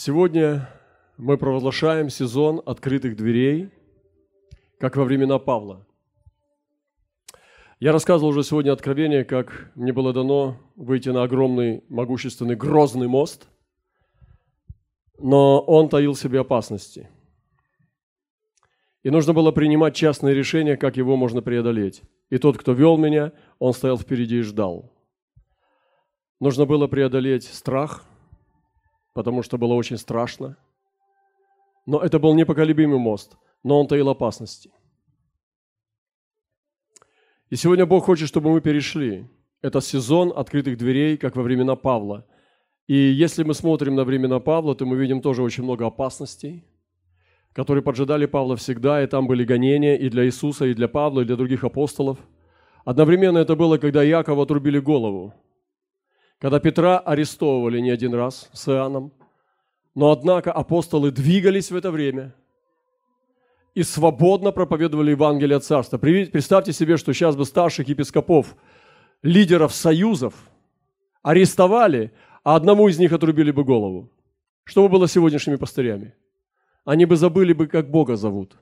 Сегодня мы провозглашаем сезон открытых дверей, как во времена Павла. Я рассказывал уже сегодня откровение, как мне было дано выйти на огромный, могущественный, грозный мост, но он таил в себе опасности. И нужно было принимать частные решения, как его можно преодолеть. И тот, кто вел меня, он стоял впереди и ждал. Нужно было преодолеть страх – потому что было очень страшно. Но это был непоколебимый мост, но он таил опасности. И сегодня Бог хочет, чтобы мы перешли. Это сезон открытых дверей, как во времена Павла. И если мы смотрим на времена Павла, то мы видим тоже очень много опасностей, которые поджидали Павла всегда, и там были гонения и для Иисуса, и для Павла, и для других апостолов. Одновременно это было, когда Якова отрубили голову – когда Петра арестовывали не один раз с Иоанном, но однако апостолы двигались в это время и свободно проповедовали Евангелие Царства. Представьте себе, что сейчас бы старших епископов, лидеров союзов арестовали, а одному из них отрубили бы голову. Что бы было с сегодняшними пастырями? Они бы забыли бы, как Бога зовут.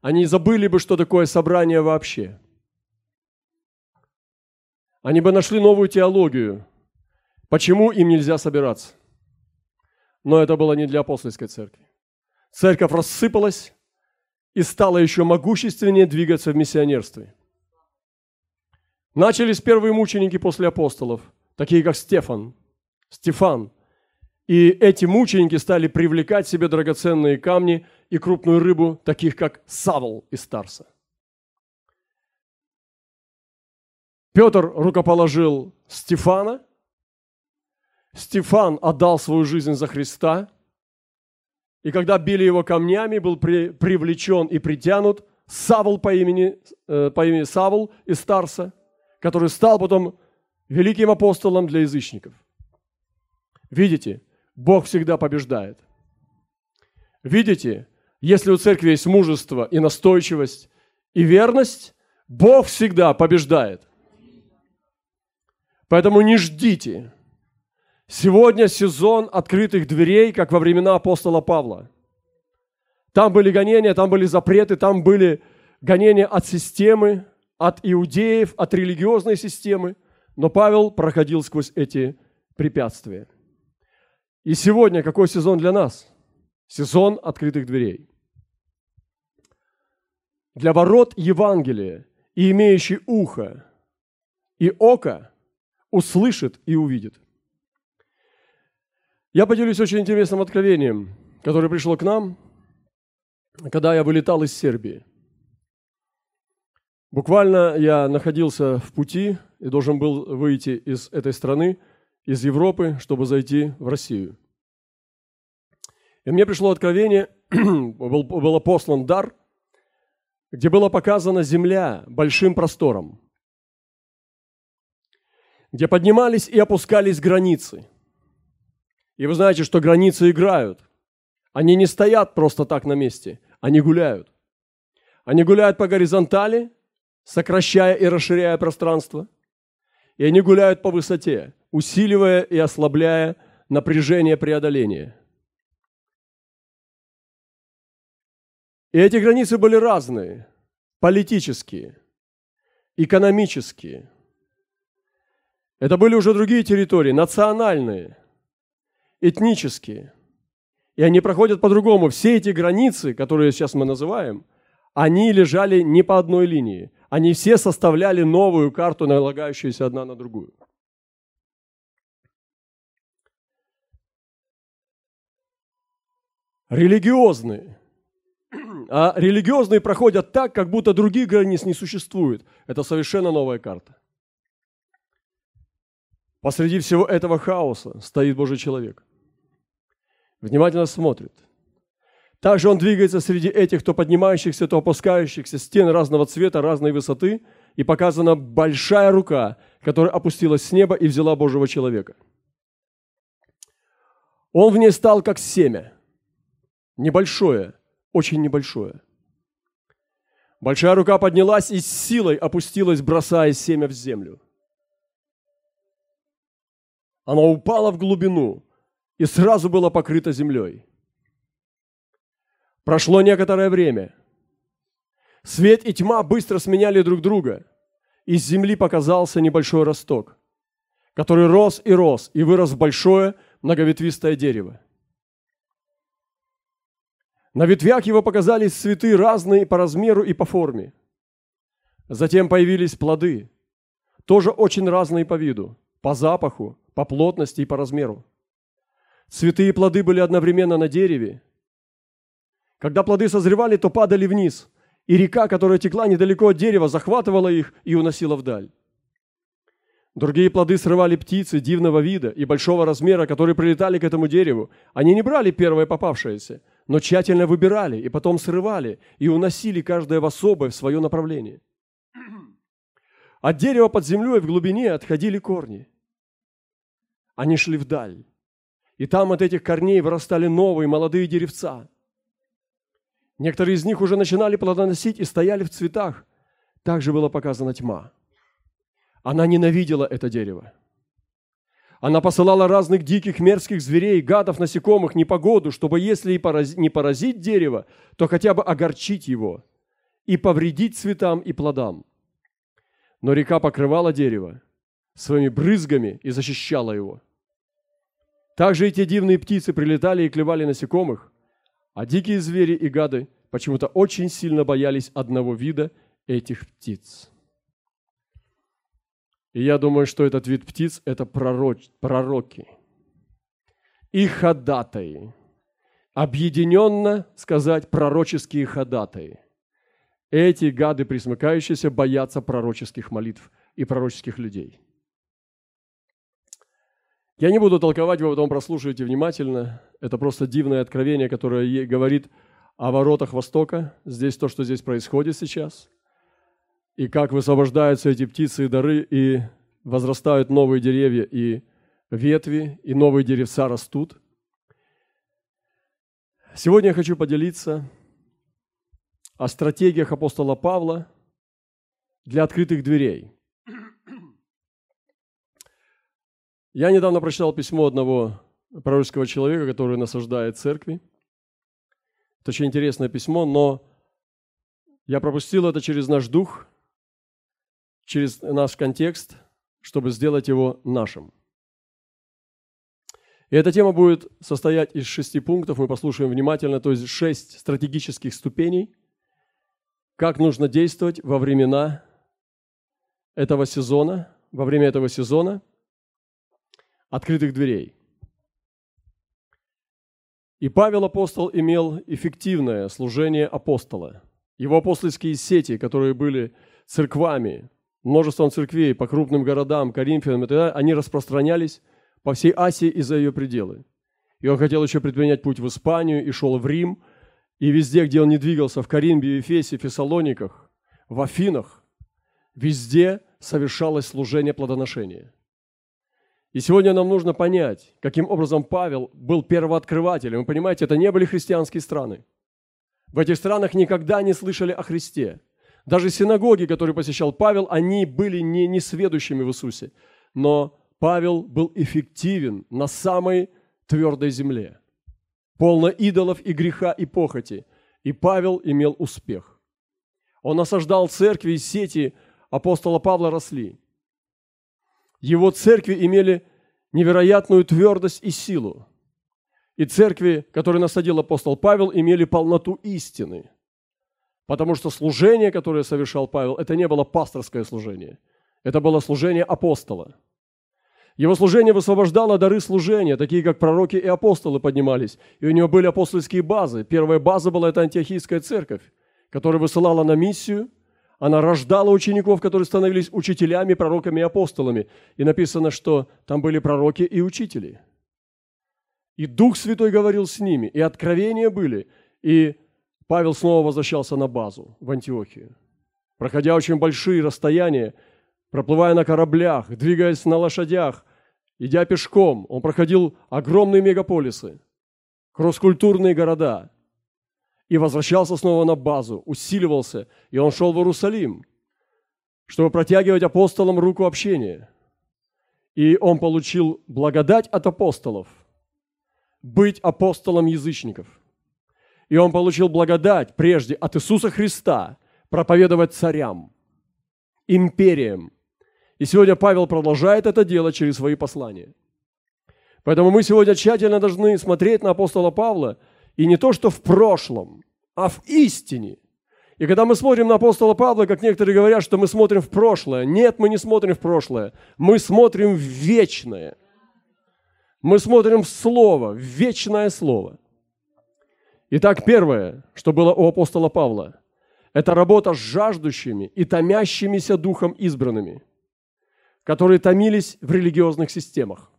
Они забыли бы, что такое собрание вообще – они бы нашли новую теологию, почему им нельзя собираться. Но это было не для апостольской церкви. Церковь рассыпалась и стала еще могущественнее двигаться в миссионерстве. Начались первые мученики после апостолов, такие как Стефан, Стефан. И эти мученики стали привлекать себе драгоценные камни и крупную рыбу, таких как Савл из Тарса. Петр рукоположил Стефана. Стефан отдал свою жизнь за Христа. И когда били его камнями, был при, привлечен и притянут Савл по имени, э, по имени Савл из Тарса, который стал потом великим апостолом для язычников. Видите, Бог всегда побеждает. Видите, если у церкви есть мужество и настойчивость и верность, Бог всегда побеждает. Поэтому не ждите. Сегодня сезон открытых дверей, как во времена апостола Павла. Там были гонения, там были запреты, там были гонения от системы, от иудеев, от религиозной системы. Но Павел проходил сквозь эти препятствия. И сегодня какой сезон для нас? Сезон открытых дверей. Для ворот Евангелия и имеющий ухо и око – услышит и увидит. Я поделюсь очень интересным откровением, которое пришло к нам, когда я вылетал из Сербии. Буквально я находился в пути и должен был выйти из этой страны, из Европы, чтобы зайти в Россию. И мне пришло откровение, был, был послан дар, где была показана земля большим простором где поднимались и опускались границы. И вы знаете, что границы играют. Они не стоят просто так на месте, они гуляют. Они гуляют по горизонтали, сокращая и расширяя пространство. И они гуляют по высоте, усиливая и ослабляя напряжение преодоления. И эти границы были разные. Политические, экономические – это были уже другие территории, национальные, этнические. И они проходят по-другому. Все эти границы, которые сейчас мы называем, они лежали не по одной линии. Они все составляли новую карту, налагающуюся одна на другую. Религиозные. А религиозные проходят так, как будто других границ не существует. Это совершенно новая карта. Посреди всего этого хаоса стоит Божий человек. Внимательно смотрит. Также он двигается среди этих то поднимающихся, то опускающихся стен разного цвета, разной высоты, и показана большая рука, которая опустилась с неба и взяла Божьего человека. Он в ней стал как семя. Небольшое, очень небольшое. Большая рука поднялась и с силой опустилась, бросая семя в землю. Она упала в глубину, и сразу было покрыто землей. Прошло некоторое время. Свет и тьма быстро сменяли друг друга. Из земли показался небольшой росток, который рос и рос, и вырос в большое многоветвистое дерево. На ветвях его показались цветы разные по размеру и по форме. Затем появились плоды, тоже очень разные по виду, по запаху, по плотности и по размеру. Цветы и плоды были одновременно на дереве. Когда плоды созревали, то падали вниз, и река, которая текла недалеко от дерева, захватывала их и уносила вдаль. Другие плоды срывали птицы дивного вида и большого размера, которые прилетали к этому дереву. Они не брали первое попавшееся, но тщательно выбирали и потом срывали и уносили каждое в особое в свое направление. От дерева под землей в глубине отходили корни. Они шли вдаль. И там от этих корней вырастали новые молодые деревца. Некоторые из них уже начинали плодоносить и стояли в цветах. Также была показана тьма. Она ненавидела это дерево. Она посылала разных диких мерзких зверей, гадов, насекомых, непогоду, чтобы если и порази, не поразить дерево, то хотя бы огорчить его и повредить цветам и плодам. Но река покрывала дерево своими брызгами и защищала его. Также и те дивные птицы прилетали и клевали насекомых, а дикие звери и гады почему-то очень сильно боялись одного вида этих птиц. И я думаю, что этот вид птиц – это пророк, пророки и ходатаи. Объединенно сказать пророческие ходатаи. Эти гады, присмыкающиеся, боятся пророческих молитв и пророческих людей – я не буду толковать, вы потом прослушайте внимательно. Это просто дивное откровение, которое говорит о воротах Востока. Здесь то, что здесь происходит сейчас. И как высвобождаются эти птицы и дары, и возрастают новые деревья и ветви, и новые деревца растут. Сегодня я хочу поделиться о стратегиях апостола Павла для открытых дверей – Я недавно прочитал письмо одного пророческого человека, который насаждает церкви. Это очень интересное письмо, но я пропустил это через наш дух, через наш контекст, чтобы сделать его нашим. И эта тема будет состоять из шести пунктов, мы послушаем внимательно, то есть шесть стратегических ступеней, как нужно действовать во времена этого сезона, во время этого сезона – открытых дверей. И Павел апостол имел эффективное служение апостола. Его апостольские сети, которые были церквами, множеством церквей по крупным городам, Коринфянам и так далее, они распространялись по всей Асии и за ее пределы. И он хотел еще предпринять путь в Испанию и шел в Рим. И везде, где он не двигался, в Каринбе, Ефесе, Фессалониках, в Афинах, везде совершалось служение плодоношения. И сегодня нам нужно понять, каким образом Павел был первооткрывателем. Вы понимаете, это не были христианские страны. В этих странах никогда не слышали о Христе. Даже синагоги, которые посещал Павел, они были не, не сведущими в Иисусе. Но Павел был эффективен на самой твердой земле, полно идолов и греха и похоти. И Павел имел успех. Он осаждал церкви, и сети апостола Павла росли. Его церкви имели невероятную твердость и силу. И церкви, которые насадил апостол Павел, имели полноту истины. Потому что служение, которое совершал Павел, это не было пасторское служение. Это было служение апостола. Его служение высвобождало дары служения, такие как пророки и апостолы поднимались. И у него были апостольские базы. Первая база была это антиохийская церковь, которая высылала на миссию – она рождала учеников, которые становились учителями, пророками и апостолами. И написано, что там были пророки и учители. И Дух Святой говорил с ними, и откровения были. И Павел снова возвращался на базу в Антиохию. Проходя очень большие расстояния, проплывая на кораблях, двигаясь на лошадях, идя пешком, он проходил огромные мегаполисы, кросс-культурные города – и возвращался снова на базу, усиливался, и он шел в Иерусалим, чтобы протягивать апостолам руку общения. И он получил благодать от апостолов. быть апостолом язычников. И он получил благодать прежде от Иисуса Христа проповедовать царям, империям. И сегодня Павел продолжает это делать через свои послания. Поэтому мы сегодня тщательно должны смотреть на апостола Павла и не то, что в прошлом, а в истине. И когда мы смотрим на апостола Павла, как некоторые говорят, что мы смотрим в прошлое, нет, мы не смотрим в прошлое, мы смотрим в вечное. Мы смотрим в Слово, в вечное Слово. Итак, первое, что было у апостола Павла, это работа с жаждущими и томящимися духом избранными, которые томились в религиозных системах.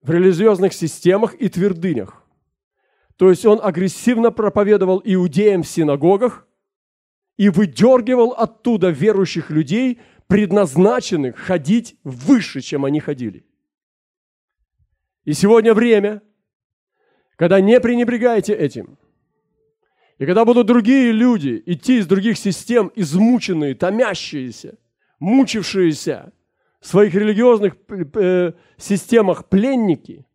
В религиозных системах и твердынях. То есть он агрессивно проповедовал иудеям в синагогах и выдергивал оттуда верующих людей, предназначенных ходить выше, чем они ходили. И сегодня время, когда не пренебрегаете этим, и когда будут другие люди идти из других систем, измученные, томящиеся, мучившиеся в своих религиозных э, системах пленники –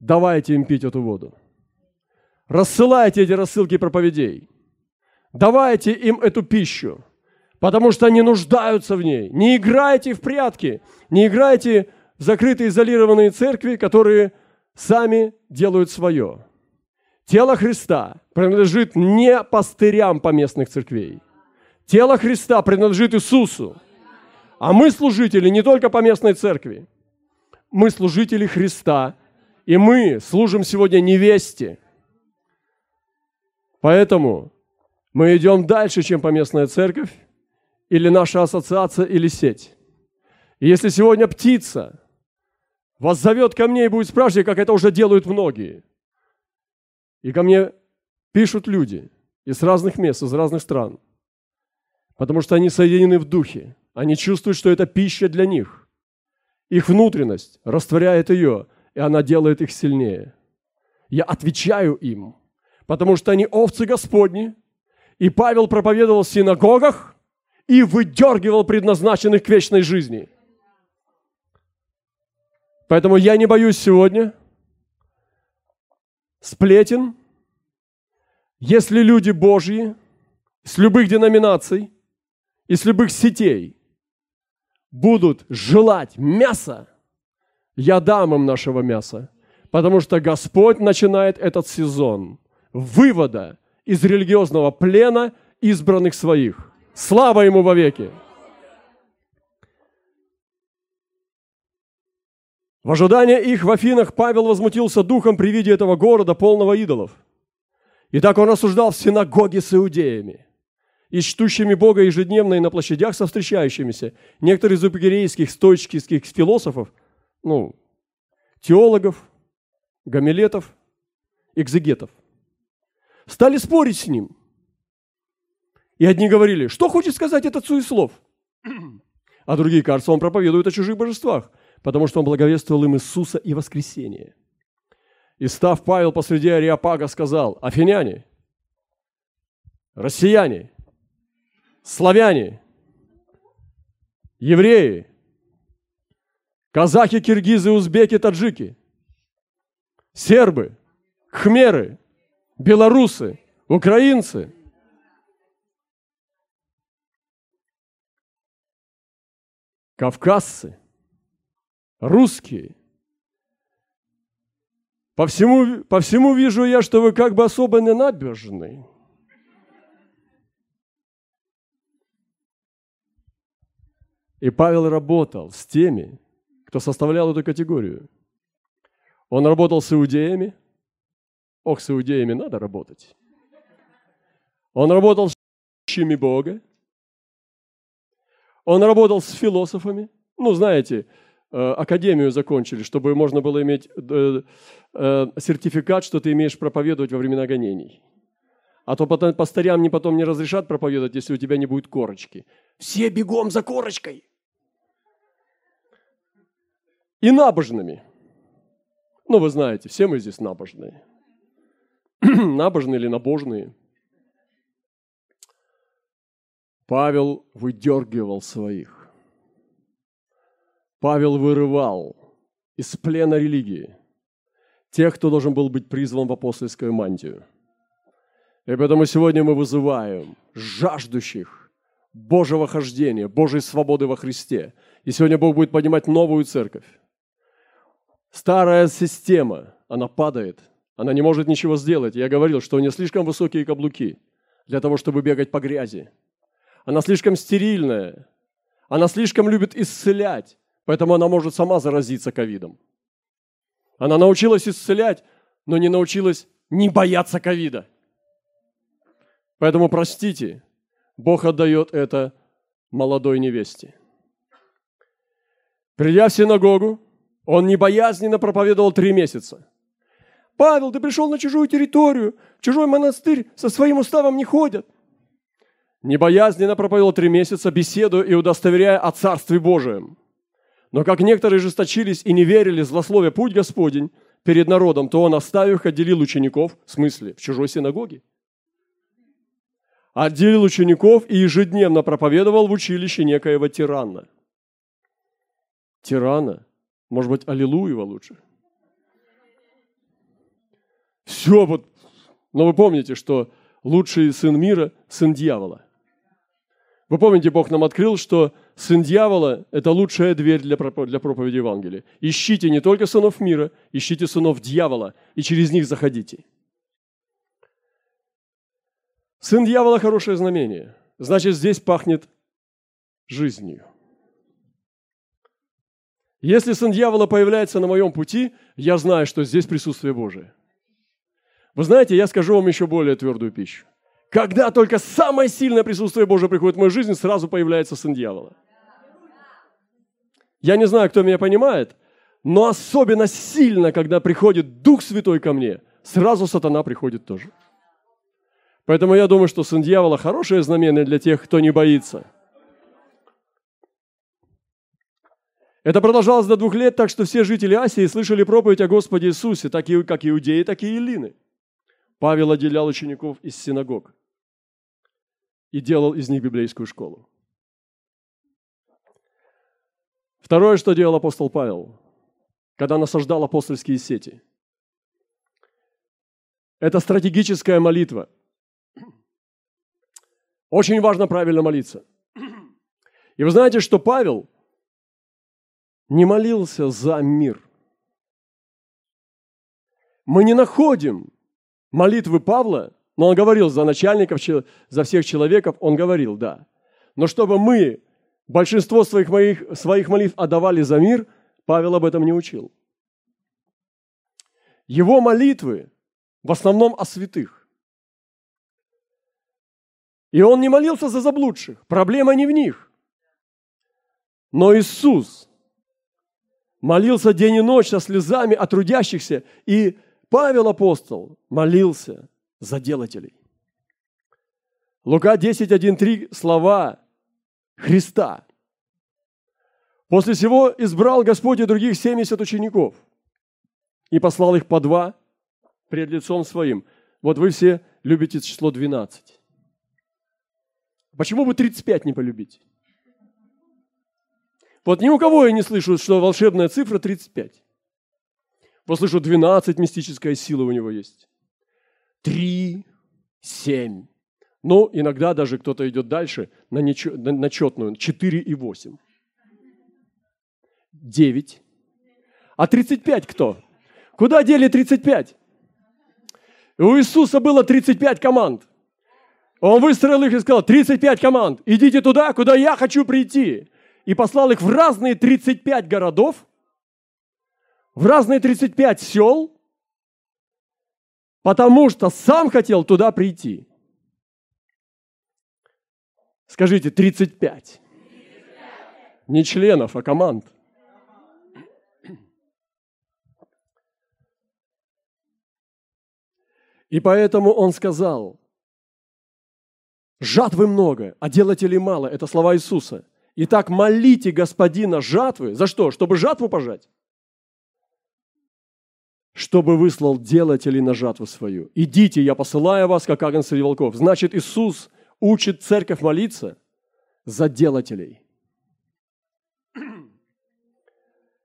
давайте им пить эту воду. Рассылайте эти рассылки проповедей. Давайте им эту пищу, потому что они нуждаются в ней. Не играйте в прятки, не играйте в закрытые изолированные церкви, которые сами делают свое. Тело Христа принадлежит не пастырям поместных церквей. Тело Христа принадлежит Иисусу. А мы служители не только поместной церкви. Мы служители Христа и мы служим сегодня невесте. Поэтому мы идем дальше, чем поместная церковь, или наша ассоциация, или сеть. И если сегодня птица вас зовет ко мне и будет спрашивать, как это уже делают многие, и ко мне пишут люди из разных мест, из разных стран, потому что они соединены в духе, они чувствуют, что это пища для них. Их внутренность растворяет ее – и она делает их сильнее. Я отвечаю им, потому что они овцы Господни, и Павел проповедовал в синагогах и выдергивал предназначенных к вечной жизни. Поэтому я не боюсь сегодня сплетен, если люди Божьи с любых деноминаций и с любых сетей будут желать мяса, я дам им нашего мяса, потому что Господь начинает этот сезон вывода из религиозного плена избранных своих. Слава Ему вовеки! В ожидании их в Афинах Павел возмутился духом при виде этого города, полного идолов. И так он рассуждал в синагоге с иудеями и чтущими Бога ежедневно и на площадях со встречающимися. Некоторые из эпигерейских, стоических философов ну, теологов, гамилетов, экзегетов. Стали спорить с ним. И одни говорили, что хочет сказать этот суеслов? А другие, кажется, он проповедует о чужих божествах, потому что он благовествовал им Иисуса и воскресение. И став Павел посреди Ариапага, сказал, афиняне, россияне, славяне, евреи, казахи, киргизы, узбеки, таджики, сербы, хмеры, белорусы, украинцы. Кавказцы, русские. По всему, по всему вижу я, что вы как бы особо не набежны. И Павел работал с теми, кто составлял эту категорию. Он работал с иудеями. Ох, с иудеями надо работать. Он работал с ищами Бога. Он работал с философами. Ну, знаете, э, академию закончили, чтобы можно было иметь э, э, сертификат, что ты имеешь проповедовать во времена гонений. А то потом, пастырям не потом не разрешат проповедовать, если у тебя не будет корочки. Все бегом за корочкой и набожными. Ну, вы знаете, все мы здесь набожные. набожные или набожные. Павел выдергивал своих. Павел вырывал из плена религии, тех, кто должен был быть призван в апостольскую мантию. И поэтому сегодня мы вызываем жаждущих Божьего хождения, Божьей свободы во Христе. И сегодня Бог будет поднимать новую церковь. Старая система, она падает, она не может ничего сделать. Я говорил, что у нее слишком высокие каблуки для того, чтобы бегать по грязи. Она слишком стерильная, она слишком любит исцелять, поэтому она может сама заразиться ковидом. Она научилась исцелять, но не научилась не бояться ковида. Поэтому простите, Бог отдает это молодой невесте. Придя в синагогу, он небоязненно проповедовал три месяца. Павел, ты пришел на чужую территорию, в чужой монастырь, со своим уставом не ходят. Небоязненно проповедовал три месяца, беседуя и удостоверяя о Царстве Божием. Но как некоторые жесточились и не верили злословие «Путь Господень» перед народом, то он, оставив, отделил учеников, в смысле, в чужой синагоге. Отделил учеников и ежедневно проповедовал в училище некоего тирана. Тирана? Может быть, Аллилуева лучше? Все вот. Но вы помните, что лучший сын мира – сын дьявола. Вы помните, Бог нам открыл, что сын дьявола – это лучшая дверь для, для проповеди Евангелия. Ищите не только сынов мира, ищите сынов дьявола, и через них заходите. Сын дьявола – хорошее знамение. Значит, здесь пахнет жизнью. Если сын дьявола появляется на моем пути, я знаю, что здесь присутствие Божие. Вы знаете, я скажу вам еще более твердую пищу. Когда только самое сильное присутствие Божие приходит в мою жизнь, сразу появляется сын дьявола. Я не знаю, кто меня понимает, но особенно сильно, когда приходит Дух Святой ко мне, сразу сатана приходит тоже. Поэтому я думаю, что сын дьявола – хорошее знамение для тех, кто не боится. Это продолжалось до двух лет, так что все жители Асии слышали проповедь о Господе Иисусе, так и, как иудеи, так и эллины. Павел отделял учеников из синагог и делал из них библейскую школу. Второе, что делал апостол Павел, когда насаждал апостольские сети, это стратегическая молитва. Очень важно правильно молиться. И вы знаете, что Павел не молился за мир. Мы не находим молитвы Павла но он говорил за начальников, за всех человеков, он говорил, да. Но чтобы мы большинство своих, моих, своих молитв отдавали за мир, Павел об этом не учил. Его молитвы в основном о святых. И он не молился за заблудших. Проблема не в них. Но Иисус молился день и ночь со слезами о трудящихся. И Павел апостол молился заделателей. Лука 10, 1, 3 слова Христа. После всего избрал Господь и других 70 учеников и послал их по два пред лицом своим. Вот вы все любите число 12. Почему бы 35 не полюбить? Вот ни у кого я не слышу, что волшебная цифра 35. Вот слышу, 12 мистическая сила у него есть три, семь. Ну, иногда даже кто-то идет дальше на, нечет, на четную, 4 и 8. 9. А 35 кто? Куда дели 35? У Иисуса было 35 команд. Он выстроил их и сказал, 35 команд, идите туда, куда я хочу прийти. И послал их в разные 35 городов, в разные 35 сел, потому что сам хотел туда прийти. Скажите, 35. 35. Не членов, а команд. И поэтому он сказал, жатвы много, а делателей мало. Это слова Иисуса. Итак, молите Господина жатвы. За что? Чтобы жатву пожать? чтобы выслал делателей на жатву свою. Идите, я посылаю вас, как агнец среди волков. Значит, Иисус учит церковь молиться за делателей.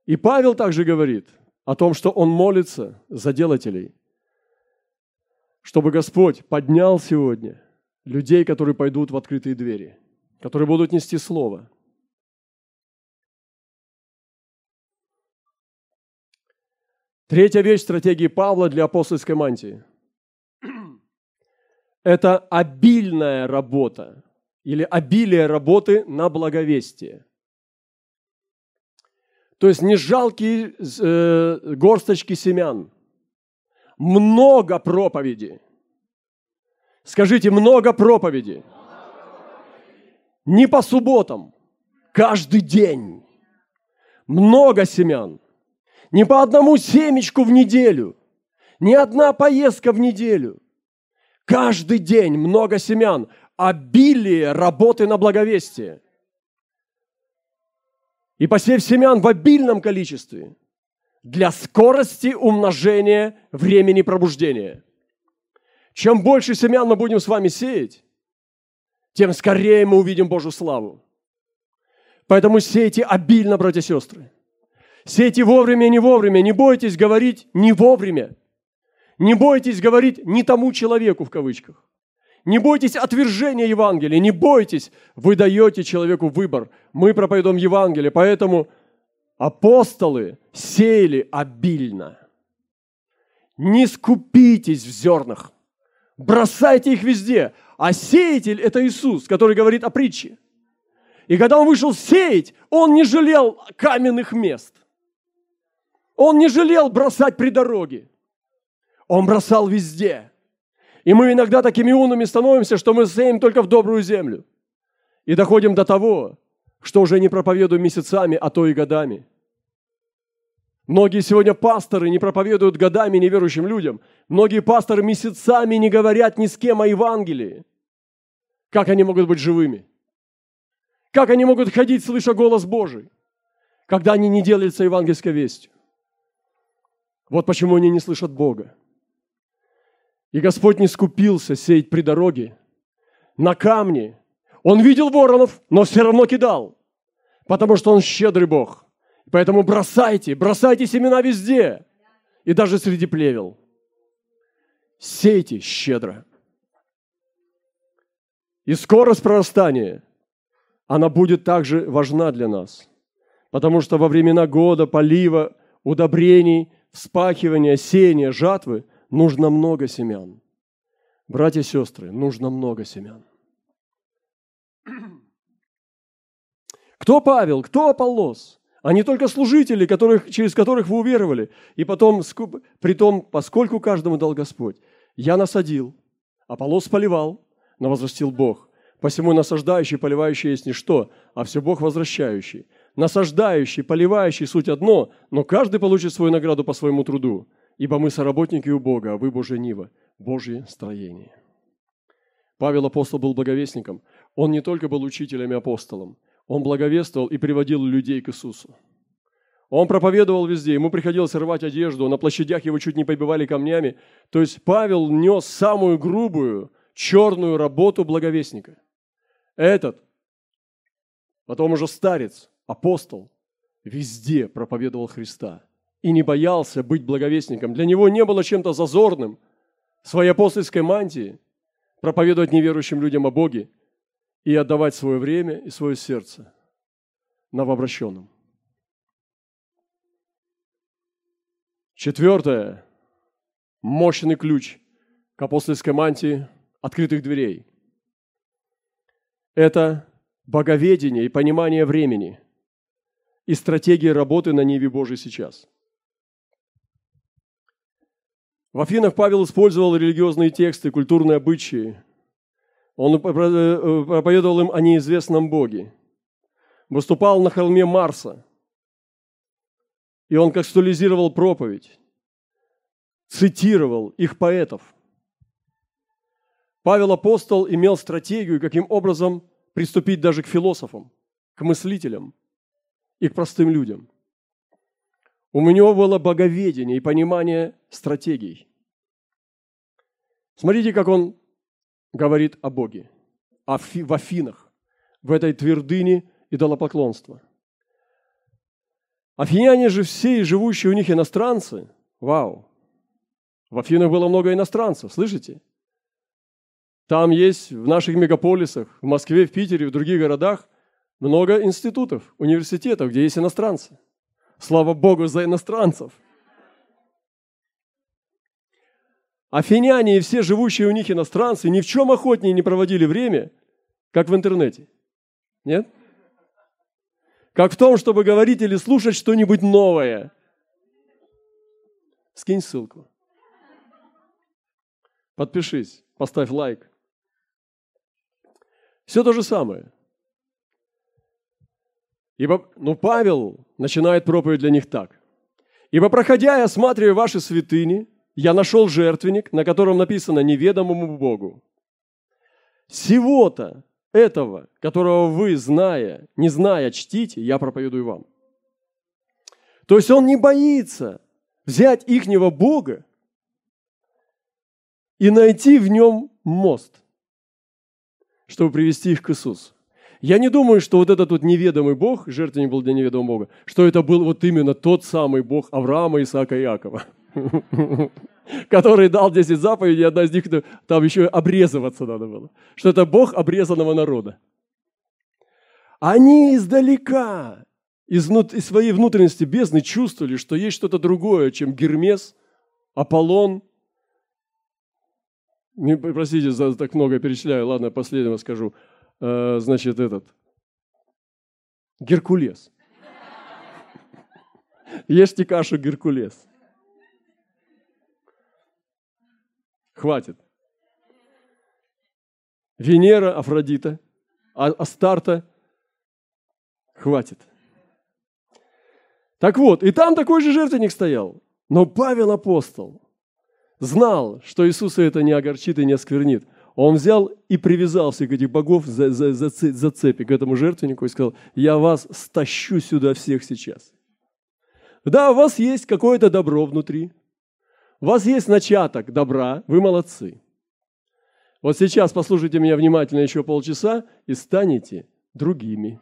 И Павел также говорит о том, что он молится за делателей, чтобы Господь поднял сегодня людей, которые пойдут в открытые двери, которые будут нести Слово. Третья вещь стратегии Павла для апостольской мантии – это обильная работа или обилие работы на благовестие. То есть не жалкие э, горсточки семян, много проповеди. Скажите, много проповеди. Не по субботам, каждый день. Много семян. Не по одному семечку в неделю. Не одна поездка в неделю. Каждый день много семян. Обилие работы на благовестие. И посев семян в обильном количестве для скорости умножения времени пробуждения. Чем больше семян мы будем с вами сеять, тем скорее мы увидим Божью славу. Поэтому сейте обильно, братья и сестры. Сейте вовремя не вовремя. Не бойтесь говорить не вовремя. Не бойтесь говорить не тому человеку в кавычках. Не бойтесь отвержения Евангелия, не бойтесь, вы даете человеку выбор. Мы проповедуем Евангелие, поэтому апостолы сеяли обильно. Не скупитесь в зернах, бросайте их везде. А сеятель – это Иисус, который говорит о притче. И когда он вышел сеять, он не жалел каменных мест. Он не жалел бросать при дороге. Он бросал везде. И мы иногда такими умными становимся, что мы сеем только в добрую землю. И доходим до того, что уже не проповедуем месяцами, а то и годами. Многие сегодня пасторы не проповедуют годами неверующим людям. Многие пасторы месяцами не говорят ни с кем о Евангелии. Как они могут быть живыми? Как они могут ходить, слыша голос Божий, когда они не делятся евангельской вестью? Вот почему они не слышат Бога. И Господь не скупился сеять при дороге, на камне. Он видел воронов, но все равно кидал, потому что Он щедрый Бог. Поэтому бросайте, бросайте семена везде, и даже среди плевел. Сейте щедро. И скорость прорастания, она будет также важна для нас, потому что во времена года, полива, удобрений – вспахивания, сеяния, жатвы нужно много семян. Братья и сестры, нужно много семян. Кто Павел, кто Аполлос? Они только служители, которых, через которых вы уверовали. И потом, при том, поскольку каждому дал Господь, я насадил, Аполлос поливал, но возврастил Бог. Посему насаждающий, поливающий есть ничто, а все Бог возвращающий насаждающий, поливающий суть одно, но каждый получит свою награду по своему труду, ибо мы соработники у Бога, а вы Божья Нива, Божье строение. Павел апостол был благовестником. Он не только был учителем и апостолом, он благовествовал и приводил людей к Иисусу. Он проповедовал везде, ему приходилось рвать одежду, на площадях его чуть не побивали камнями. То есть Павел нес самую грубую, черную работу благовестника. Этот, потом уже старец, апостол, везде проповедовал Христа и не боялся быть благовестником. Для него не было чем-то зазорным в своей апостольской мантии проповедовать неверующим людям о Боге и отдавать свое время и свое сердце новообращенным. Четвертое. Мощный ключ к апостольской мантии открытых дверей. Это боговедение и понимание времени – и стратегии работы на Ниве Божьей сейчас. В Афинах Павел использовал религиозные тексты, культурные обычаи. Он проповедовал им о неизвестном Боге. Выступал на холме Марса. И он конституализировал проповедь. Цитировал их поэтов. Павел апостол имел стратегию, каким образом приступить даже к философам, к мыслителям – и к простым людям. У него было боговедение и понимание стратегий. Смотрите, как он говорит о Боге, о Фи, в Афинах, в этой твердыне идолопоклонства. Афиняне же все и живущие у них иностранцы. Вау. В Афинах было много иностранцев, слышите? Там есть в наших мегаполисах, в Москве, в Питере, в других городах много институтов, университетов, где есть иностранцы. Слава Богу за иностранцев. Афиняне и все живущие у них иностранцы ни в чем охотнее не проводили время, как в интернете. Нет? Как в том, чтобы говорить или слушать что-нибудь новое. Скинь ссылку. Подпишись, поставь лайк. Все то же самое. Ибо, ну, Павел начинает проповедь для них так. «Ибо, проходя и осматривая ваши святыни, я нашел жертвенник, на котором написано «неведомому Богу». Всего-то этого, которого вы, зная, не зная, чтите, я проповедую вам. То есть он не боится взять ихнего Бога и найти в нем мост, чтобы привести их к Иисусу. Я не думаю, что вот этот вот неведомый Бог, жертвенник был для неведомого Бога, что это был вот именно тот самый Бог Авраама, Исаака и Иакова, который дал 10 заповедей, одна из них, там еще обрезываться надо было, что это Бог обрезанного народа. Они издалека, из, из своей внутренности бездны чувствовали, что есть что-то другое, чем Гермес, Аполлон. Простите за так много перечисляю, ладно, последнего скажу – Э, значит, этот, Геркулес. Ешьте кашу Геркулес. Хватит. Венера, Афродита, а Астарта. Хватит. Так вот, и там такой же жертвенник стоял. Но Павел апостол знал, что Иисуса это не огорчит и не осквернит. Он взял и привязал всех этих богов за, за, за, за цепи к этому жертвеннику и сказал, я вас стащу сюда всех сейчас. Да, у вас есть какое-то добро внутри, у вас есть начаток добра, вы молодцы. Вот сейчас послушайте меня внимательно еще полчаса и станете другими.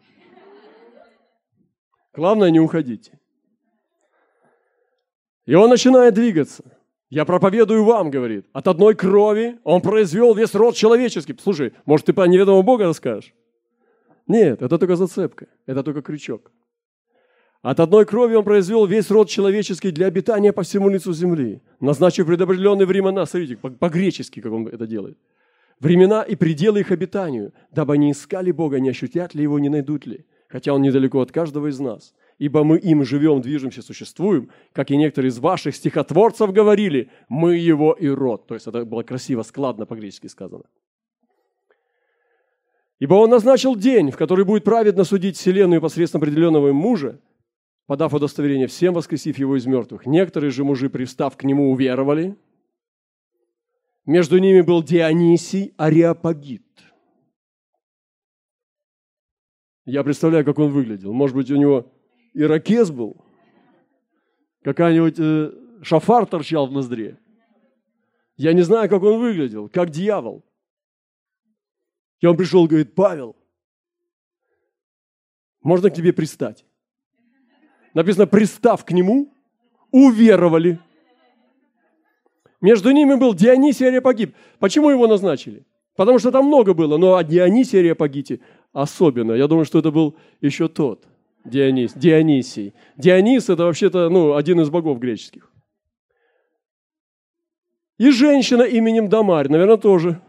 Главное, не уходите. И он начинает двигаться. Я проповедую вам, говорит, от одной крови он произвел весь род человеческий. Слушай, может, ты по неведомому Бога расскажешь? Нет, это только зацепка, это только крючок. От одной крови он произвел весь род человеческий для обитания по всему лицу земли, назначив предопределенные времена, смотрите, по-гречески, как он это делает. Времена и пределы их обитанию, дабы они искали Бога, не ощутят ли его, не найдут ли, хотя он недалеко от каждого из нас ибо мы им живем, движемся, существуем, как и некоторые из ваших стихотворцев говорили, мы его и род. То есть это было красиво, складно по-гречески сказано. Ибо он назначил день, в который будет праведно судить вселенную посредством определенного им мужа, подав удостоверение всем, воскресив его из мертвых. Некоторые же мужи, пристав к нему, уверовали. Между ними был Дионисий Ариапагит. Я представляю, как он выглядел. Может быть, у него ирокез был, какая-нибудь э, шафар торчал в ноздре. Я не знаю, как он выглядел, как дьявол. И он пришел и говорит, Павел, можно к тебе пристать? Написано, пристав к нему, уверовали. Между ними был Дионисий Ариапагит. Почему его назначили? Потому что там много было, но о Дионисии Ариапагите особенно. Я думаю, что это был еще тот – Дионис, Дионисий. Дионис – это вообще-то ну, один из богов греческих. И женщина именем Дамарь, наверное, тоже.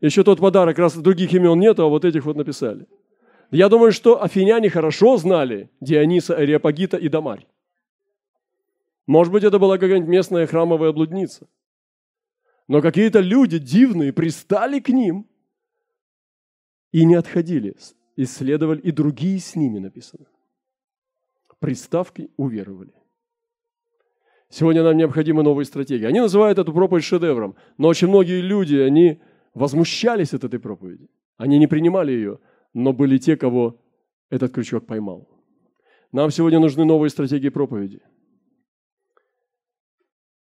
Еще тот подарок, раз других имен нет, а вот этих вот написали. Я думаю, что афиняне хорошо знали Диониса, Ариапагита и Дамарь. Может быть, это была какая-нибудь местная храмовая блудница. Но какие-то люди дивные пристали к ним и не отходили исследовали, и другие с ними написано. Приставки уверовали. Сегодня нам необходимы новые стратегии. Они называют эту проповедь шедевром, но очень многие люди, они возмущались от этой проповеди. Они не принимали ее, но были те, кого этот крючок поймал. Нам сегодня нужны новые стратегии проповеди.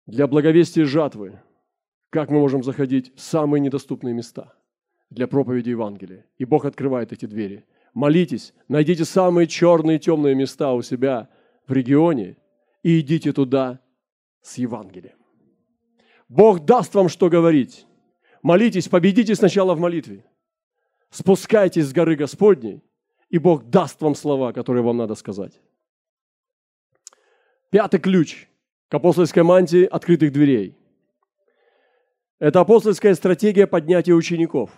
Для благовестия жатвы, как мы можем заходить в самые недоступные места – для проповеди Евангелия. И Бог открывает эти двери. молитесь, найдите самые черные и темные места у себя в регионе и идите туда с Евангелием. Бог даст вам что говорить. Молитесь, победите сначала в молитве. Спускайтесь с горы Господней, и Бог даст вам слова, которые вам надо сказать. Пятый ключ к апостольской мантии открытых дверей. Это апостольская стратегия поднятия учеников.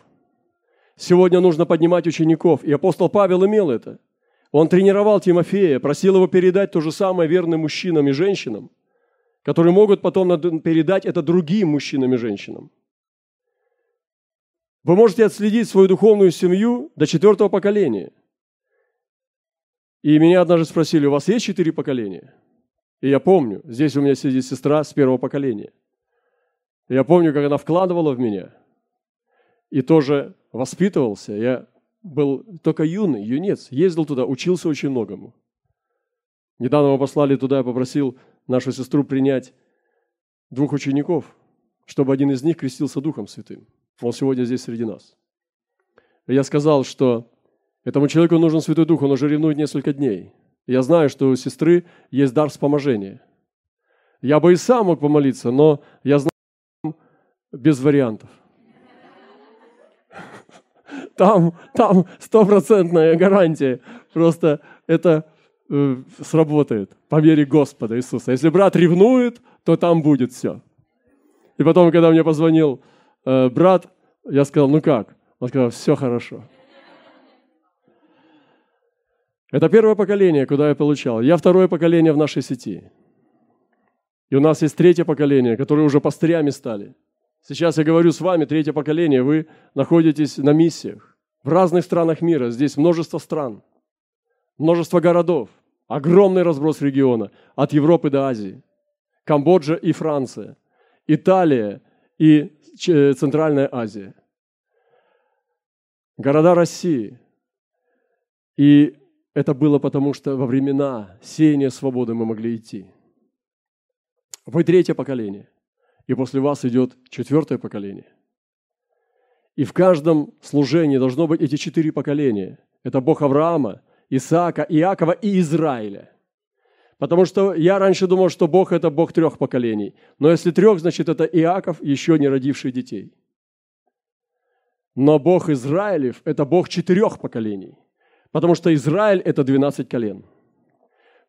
Сегодня нужно поднимать учеников, и апостол Павел имел это. Он тренировал Тимофея, просил его передать то же самое верным мужчинам и женщинам, которые могут потом передать это другим мужчинам и женщинам. Вы можете отследить свою духовную семью до четвертого поколения. И меня однажды спросили, у вас есть четыре поколения? И я помню, здесь у меня сидит сестра с первого поколения. Я помню, как она вкладывала в меня. И тоже воспитывался. Я был только юный, юнец. Ездил туда, учился очень многому. Недавно мы послали туда, я попросил нашу сестру принять двух учеников, чтобы один из них крестился Духом Святым. Он сегодня здесь среди нас. Я сказал, что этому человеку нужен Святой Дух, он уже ревнует несколько дней. Я знаю, что у сестры есть дар вспоможения. Я бы и сам мог помолиться, но я знаю без вариантов. Там, там стопроцентная гарантия. Просто это э, сработает по мере Господа Иисуса. Если брат ревнует, то там будет все. И потом, когда мне позвонил э, брат, я сказал, ну как? Он сказал, все хорошо. Это первое поколение, куда я получал. Я второе поколение в нашей сети. И у нас есть третье поколение, которые уже пастырями стали. Сейчас я говорю с вами, третье поколение, вы находитесь на миссиях в разных странах мира. Здесь множество стран, множество городов, огромный разброс региона от Европы до Азии. Камбоджа и Франция, Италия и Центральная Азия, города России. И это было потому, что во времена сеяния свободы мы могли идти. Вы третье поколение, и после вас идет четвертое поколение. И в каждом служении должно быть эти четыре поколения. Это Бог Авраама, Исаака, Иакова и Израиля. Потому что я раньше думал, что Бог – это Бог трех поколений. Но если трех, значит, это Иаков, еще не родивший детей. Но Бог Израилев – это Бог четырех поколений. Потому что Израиль – это 12 колен.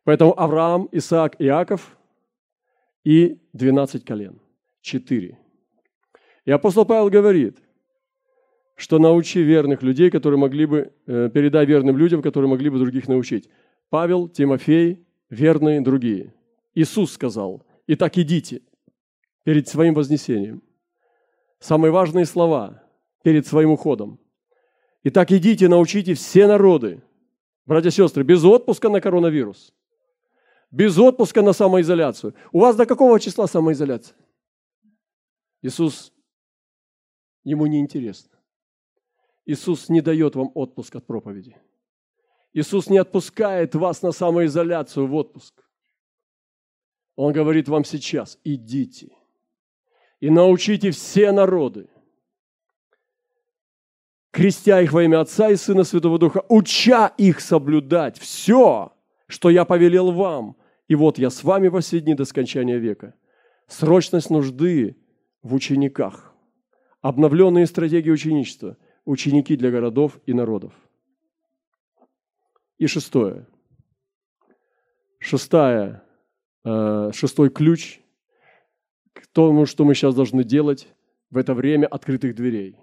Поэтому Авраам, Исаак, Иаков и 12 колен. Четыре. И апостол Павел говорит, что научи верных людей, которые могли бы, э, передай верным людям, которые могли бы других научить. Павел, Тимофей, верные другие. Иисус сказал, «Итак, идите перед своим вознесением». Самые важные слова перед своим уходом. «Итак, идите, научите все народы». Братья и сестры, без отпуска на коронавирус. Без отпуска на самоизоляцию. У вас до какого числа самоизоляция? Иисус, ему не интересно. Иисус не дает вам отпуск от проповеди. Иисус не отпускает вас на самоизоляцию в отпуск. Он говорит вам сейчас, идите и научите все народы, крестя их во имя Отца и Сына Святого Духа, уча их соблюдать все, что я повелел вам. И вот я с вами во все дни до скончания века. Срочность нужды в учениках. Обновленные стратегии ученичества. Ученики для городов и народов. И шестое. Шестая, э, шестой ключ к тому, что мы сейчас должны делать в это время открытых дверей.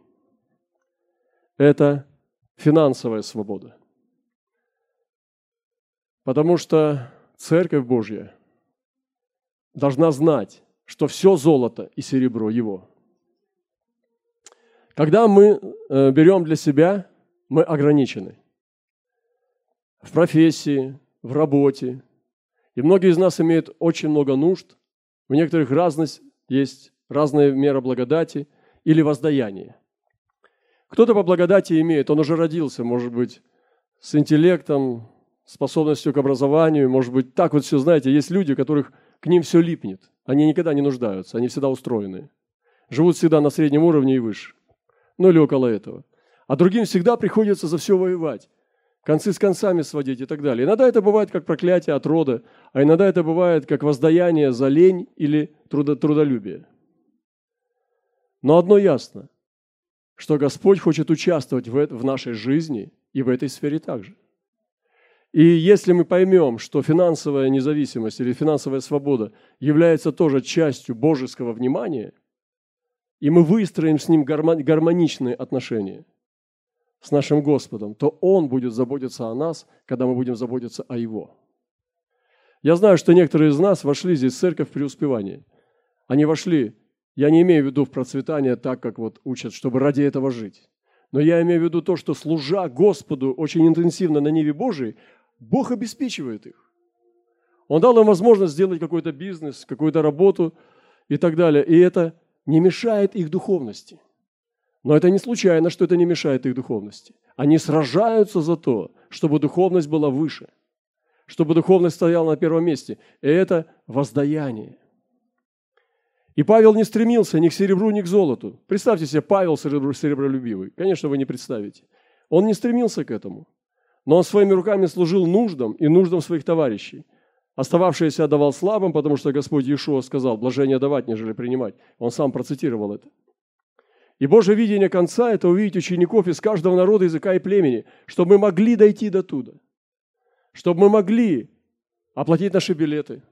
Это финансовая свобода. Потому что Церковь Божья должна знать, что все золото и серебро Его. Когда мы э, берем для себя, мы ограничены в профессии, в работе. И многие из нас имеют очень много нужд. У некоторых разность есть разная мера благодати или воздаяния. Кто-то по благодати имеет, он уже родился, может быть, с интеллектом, способностью к образованию, может быть, так вот все, знаете, есть люди, у которых к ним все липнет. Они никогда не нуждаются, они всегда устроены. Живут всегда на среднем уровне и выше. Ну или около этого. А другим всегда приходится за все воевать. концы с концами сводить и так далее. Иногда это бывает как проклятие от рода, а иногда это бывает как воздаяние за лень или трудолюбие. Но одно ясно, что Господь хочет участвовать в, нашей жизни и в этой сфере также. И если мы поймем, что финансовая независимость или финансовая свобода является тоже частью божеского внимания, и мы выстроим с ним гармоничные отношения с нашим Господом, то Он будет заботиться о нас, когда мы будем заботиться о Его. Я знаю, что некоторые из нас вошли здесь в церковь преуспевания. Они вошли, я не имею в виду в процветание так, как вот учат, чтобы ради этого жить. Но я имею в виду то, что служа Господу очень интенсивно на Ниве Божией, Бог обеспечивает их. Он дал им возможность сделать какой-то бизнес, какую-то работу и так далее. И это не мешает их духовности. Но это не случайно, что это не мешает их духовности. Они сражаются за то, чтобы духовность была выше, чтобы духовность стояла на первом месте. И это воздаяние. И Павел не стремился ни к серебру, ни к золоту. Представьте себе, Павел серебролюбивый. Конечно, вы не представите. Он не стремился к этому. Но он своими руками служил нуждам и нуждам своих товарищей. Остававшееся отдавал слабым, потому что Господь Иешуа сказал, блажение давать, нежели принимать. Он сам процитировал это. И Божье видение конца – это увидеть учеников из каждого народа, языка и племени, чтобы мы могли дойти до туда, чтобы мы могли оплатить наши билеты,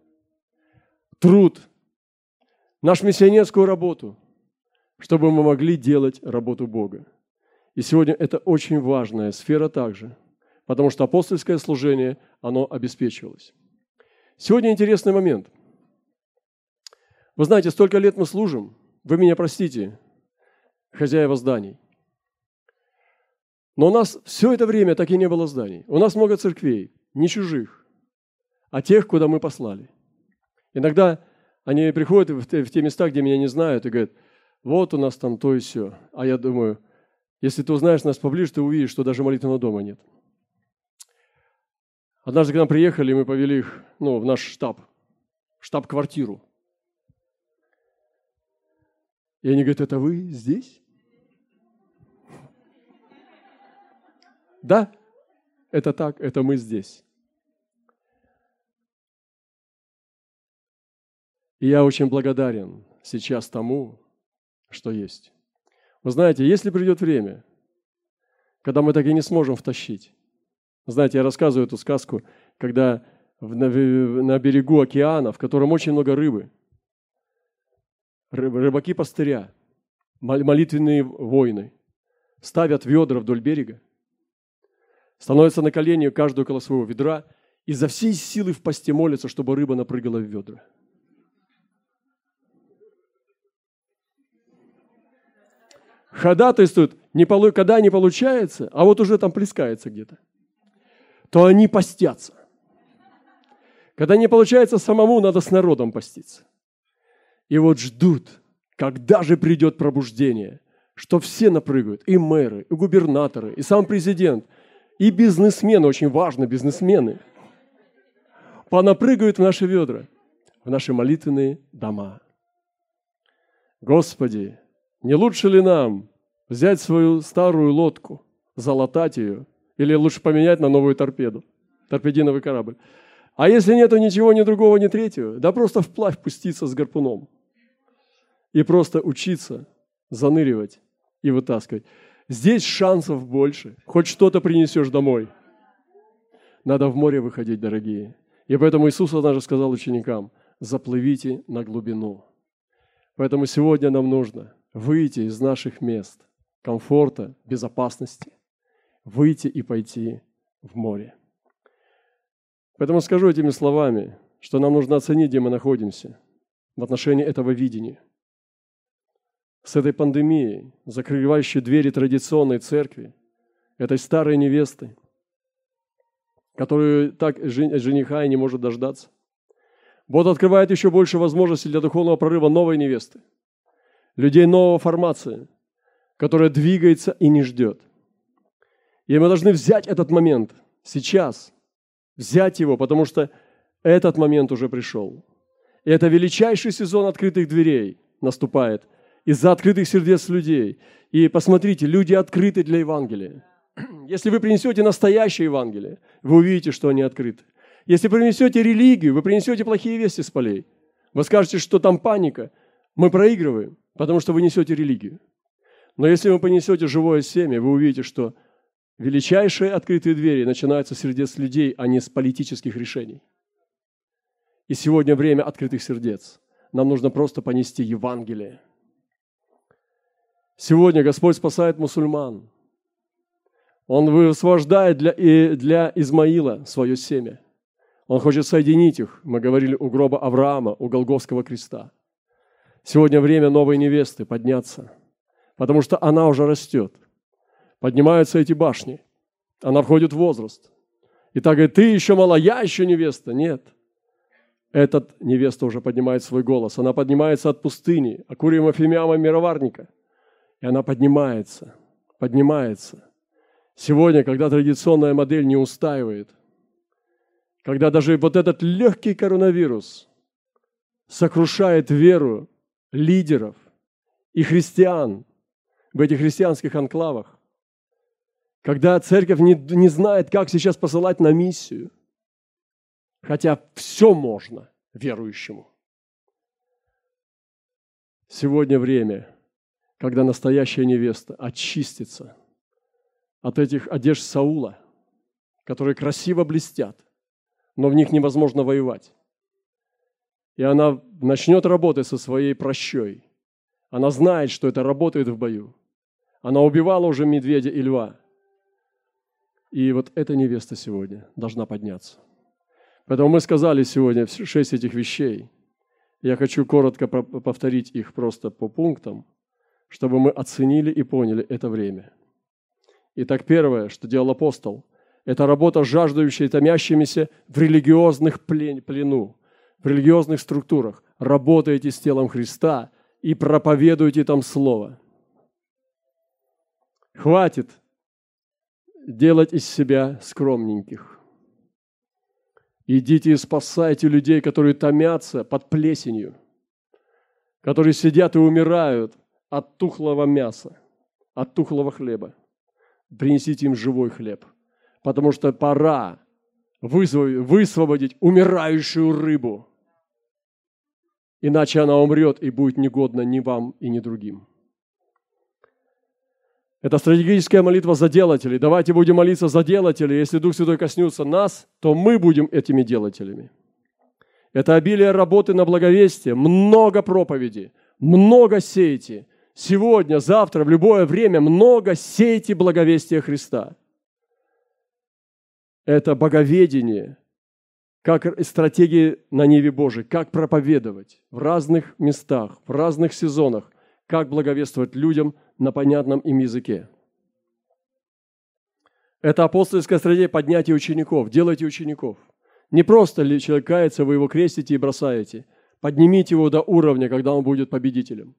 труд, нашу миссионерскую работу, чтобы мы могли делать работу Бога. И сегодня это очень важная сфера также – потому что апостольское служение, оно обеспечивалось. Сегодня интересный момент. Вы знаете, столько лет мы служим, вы меня простите, хозяева зданий. Но у нас все это время так и не было зданий. У нас много церквей, не чужих, а тех, куда мы послали. Иногда они приходят в те, в те места, где меня не знают, и говорят, вот у нас там то и все. А я думаю, если ты узнаешь нас поближе, ты увидишь, что даже молитвенного дома нет. Однажды к нам приехали, мы повели их ну, в наш штаб, штаб-квартиру. И они говорят, это вы здесь? Да, это так, это мы здесь. И я очень благодарен сейчас тому, что есть. Вы знаете, если придет время, когда мы так и не сможем втащить, знаете, я рассказываю эту сказку, когда на, на берегу океана, в котором очень много рыбы, рыбаки-пастыря, молитвенные воины, ставят ведра вдоль берега, становятся на колени каждую около своего ведра и за всей силы в посте молятся, чтобы рыба напрыгала в ведра. Ходатайствуют, не полу... когда не получается, а вот уже там плескается где-то то они постятся. Когда не получается самому, надо с народом поститься. И вот ждут, когда же придет пробуждение, что все напрыгают, и мэры, и губернаторы, и сам президент, и бизнесмены, очень важно, бизнесмены, понапрыгают в наши ведра, в наши молитвенные дома. Господи, не лучше ли нам взять свою старую лодку, залатать ее или лучше поменять на новую торпеду, торпединовый корабль. А если нету ничего, ни другого, ни третьего, да просто вплавь пуститься с гарпуном. И просто учиться заныривать и вытаскивать. Здесь шансов больше. Хоть что-то принесешь домой. Надо в море выходить, дорогие. И поэтому Иисус однажды сказал ученикам, заплывите на глубину. Поэтому сегодня нам нужно выйти из наших мест комфорта, безопасности выйти и пойти в море. Поэтому скажу этими словами, что нам нужно оценить, где мы находимся в отношении этого видения. С этой пандемией, закрывающей двери традиционной церкви, этой старой невесты, которую так жениха и не может дождаться. Бог открывает еще больше возможностей для духовного прорыва новой невесты, людей нового формации, которая двигается и не ждет – и мы должны взять этот момент сейчас, взять его, потому что этот момент уже пришел. И это величайший сезон открытых дверей наступает из-за открытых сердец людей. И посмотрите, люди открыты для Евангелия. Если вы принесете настоящее Евангелие, вы увидите, что они открыты. Если принесете религию, вы принесете плохие вести с полей. Вы скажете, что там паника. Мы проигрываем, потому что вы несете религию. Но если вы понесете живое семя, вы увидите, что величайшие открытые двери начинаются с сердец людей, а не с политических решений. И сегодня время открытых сердец. Нам нужно просто понести Евангелие. Сегодня Господь спасает мусульман. Он высвобождает для, и для Измаила свое семя. Он хочет соединить их. Мы говорили у гроба Авраама, у Голговского креста. Сегодня время новой невесты подняться, потому что она уже растет. Поднимаются эти башни. Она входит в возраст. И так говорит, ты еще мала, я еще невеста. Нет. Этот невеста уже поднимает свой голос. Она поднимается от пустыни, Акурима Фимиама Мироварника. И она поднимается, поднимается. Сегодня, когда традиционная модель не устаивает, когда даже вот этот легкий коронавирус сокрушает веру лидеров и христиан в этих христианских анклавах, когда церковь не, не знает, как сейчас посылать на миссию, хотя все можно верующему. Сегодня время, когда настоящая невеста очистится от этих одежд Саула, которые красиво блестят, но в них невозможно воевать. И она начнет работать со своей прощой. Она знает, что это работает в бою. Она убивала уже медведя и льва. И вот эта невеста сегодня должна подняться. Поэтому мы сказали сегодня шесть этих вещей. Я хочу коротко повторить их просто по пунктам, чтобы мы оценили и поняли это время. Итак, первое, что делал апостол, это работа жаждущая и томящимися в религиозных плену, в религиозных структурах. Работаете с телом Христа и проповедуйте там Слово. Хватит делать из себя скромненьких. Идите и спасайте людей, которые томятся под плесенью, которые сидят и умирают от тухлого мяса, от тухлого хлеба. Принесите им живой хлеб, потому что пора высвободить умирающую рыбу, иначе она умрет и будет негодна ни вам и ни другим. Это стратегическая молитва за делателей. Давайте будем молиться за делателей. Если Дух Святой коснется нас, то мы будем этими делателями. Это обилие работы на благовестие, много проповеди, много сейте. Сегодня, завтра, в любое время много сейте благовестия Христа. Это боговедение, как стратегии на Ниве Божией, как проповедовать в разных местах, в разных сезонах, как благовествовать людям – на понятном им языке. Это апостольская стратегия поднятия учеников. Делайте учеников. Не просто ли человек кается, вы его крестите и бросаете. Поднимите его до уровня, когда он будет победителем.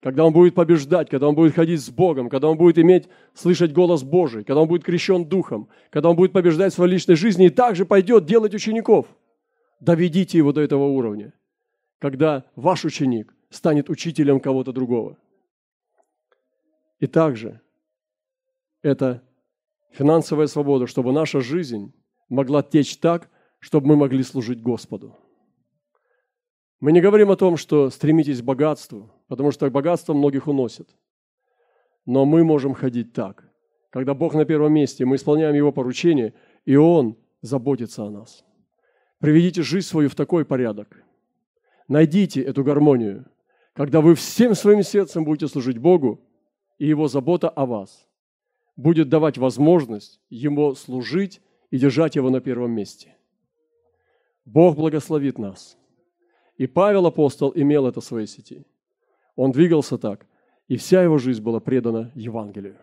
Когда он будет побеждать, когда он будет ходить с Богом, когда он будет иметь, слышать голос Божий, когда он будет крещен Духом, когда он будет побеждать в своей личной жизни и также пойдет делать учеников. Доведите его до этого уровня, когда ваш ученик станет учителем кого-то другого. И также это финансовая свобода, чтобы наша жизнь могла течь так, чтобы мы могли служить Господу. Мы не говорим о том, что стремитесь к богатству, потому что богатство многих уносит. Но мы можем ходить так. Когда Бог на первом месте, мы исполняем Его поручение, и Он заботится о нас. Приведите жизнь свою в такой порядок. Найдите эту гармонию, когда вы всем своим сердцем будете служить Богу, и Его забота о вас будет давать возможность Ему служить и держать Его на первом месте. Бог благословит нас. И Павел апостол имел это в своей сети. Он двигался так, и вся его жизнь была предана Евангелию.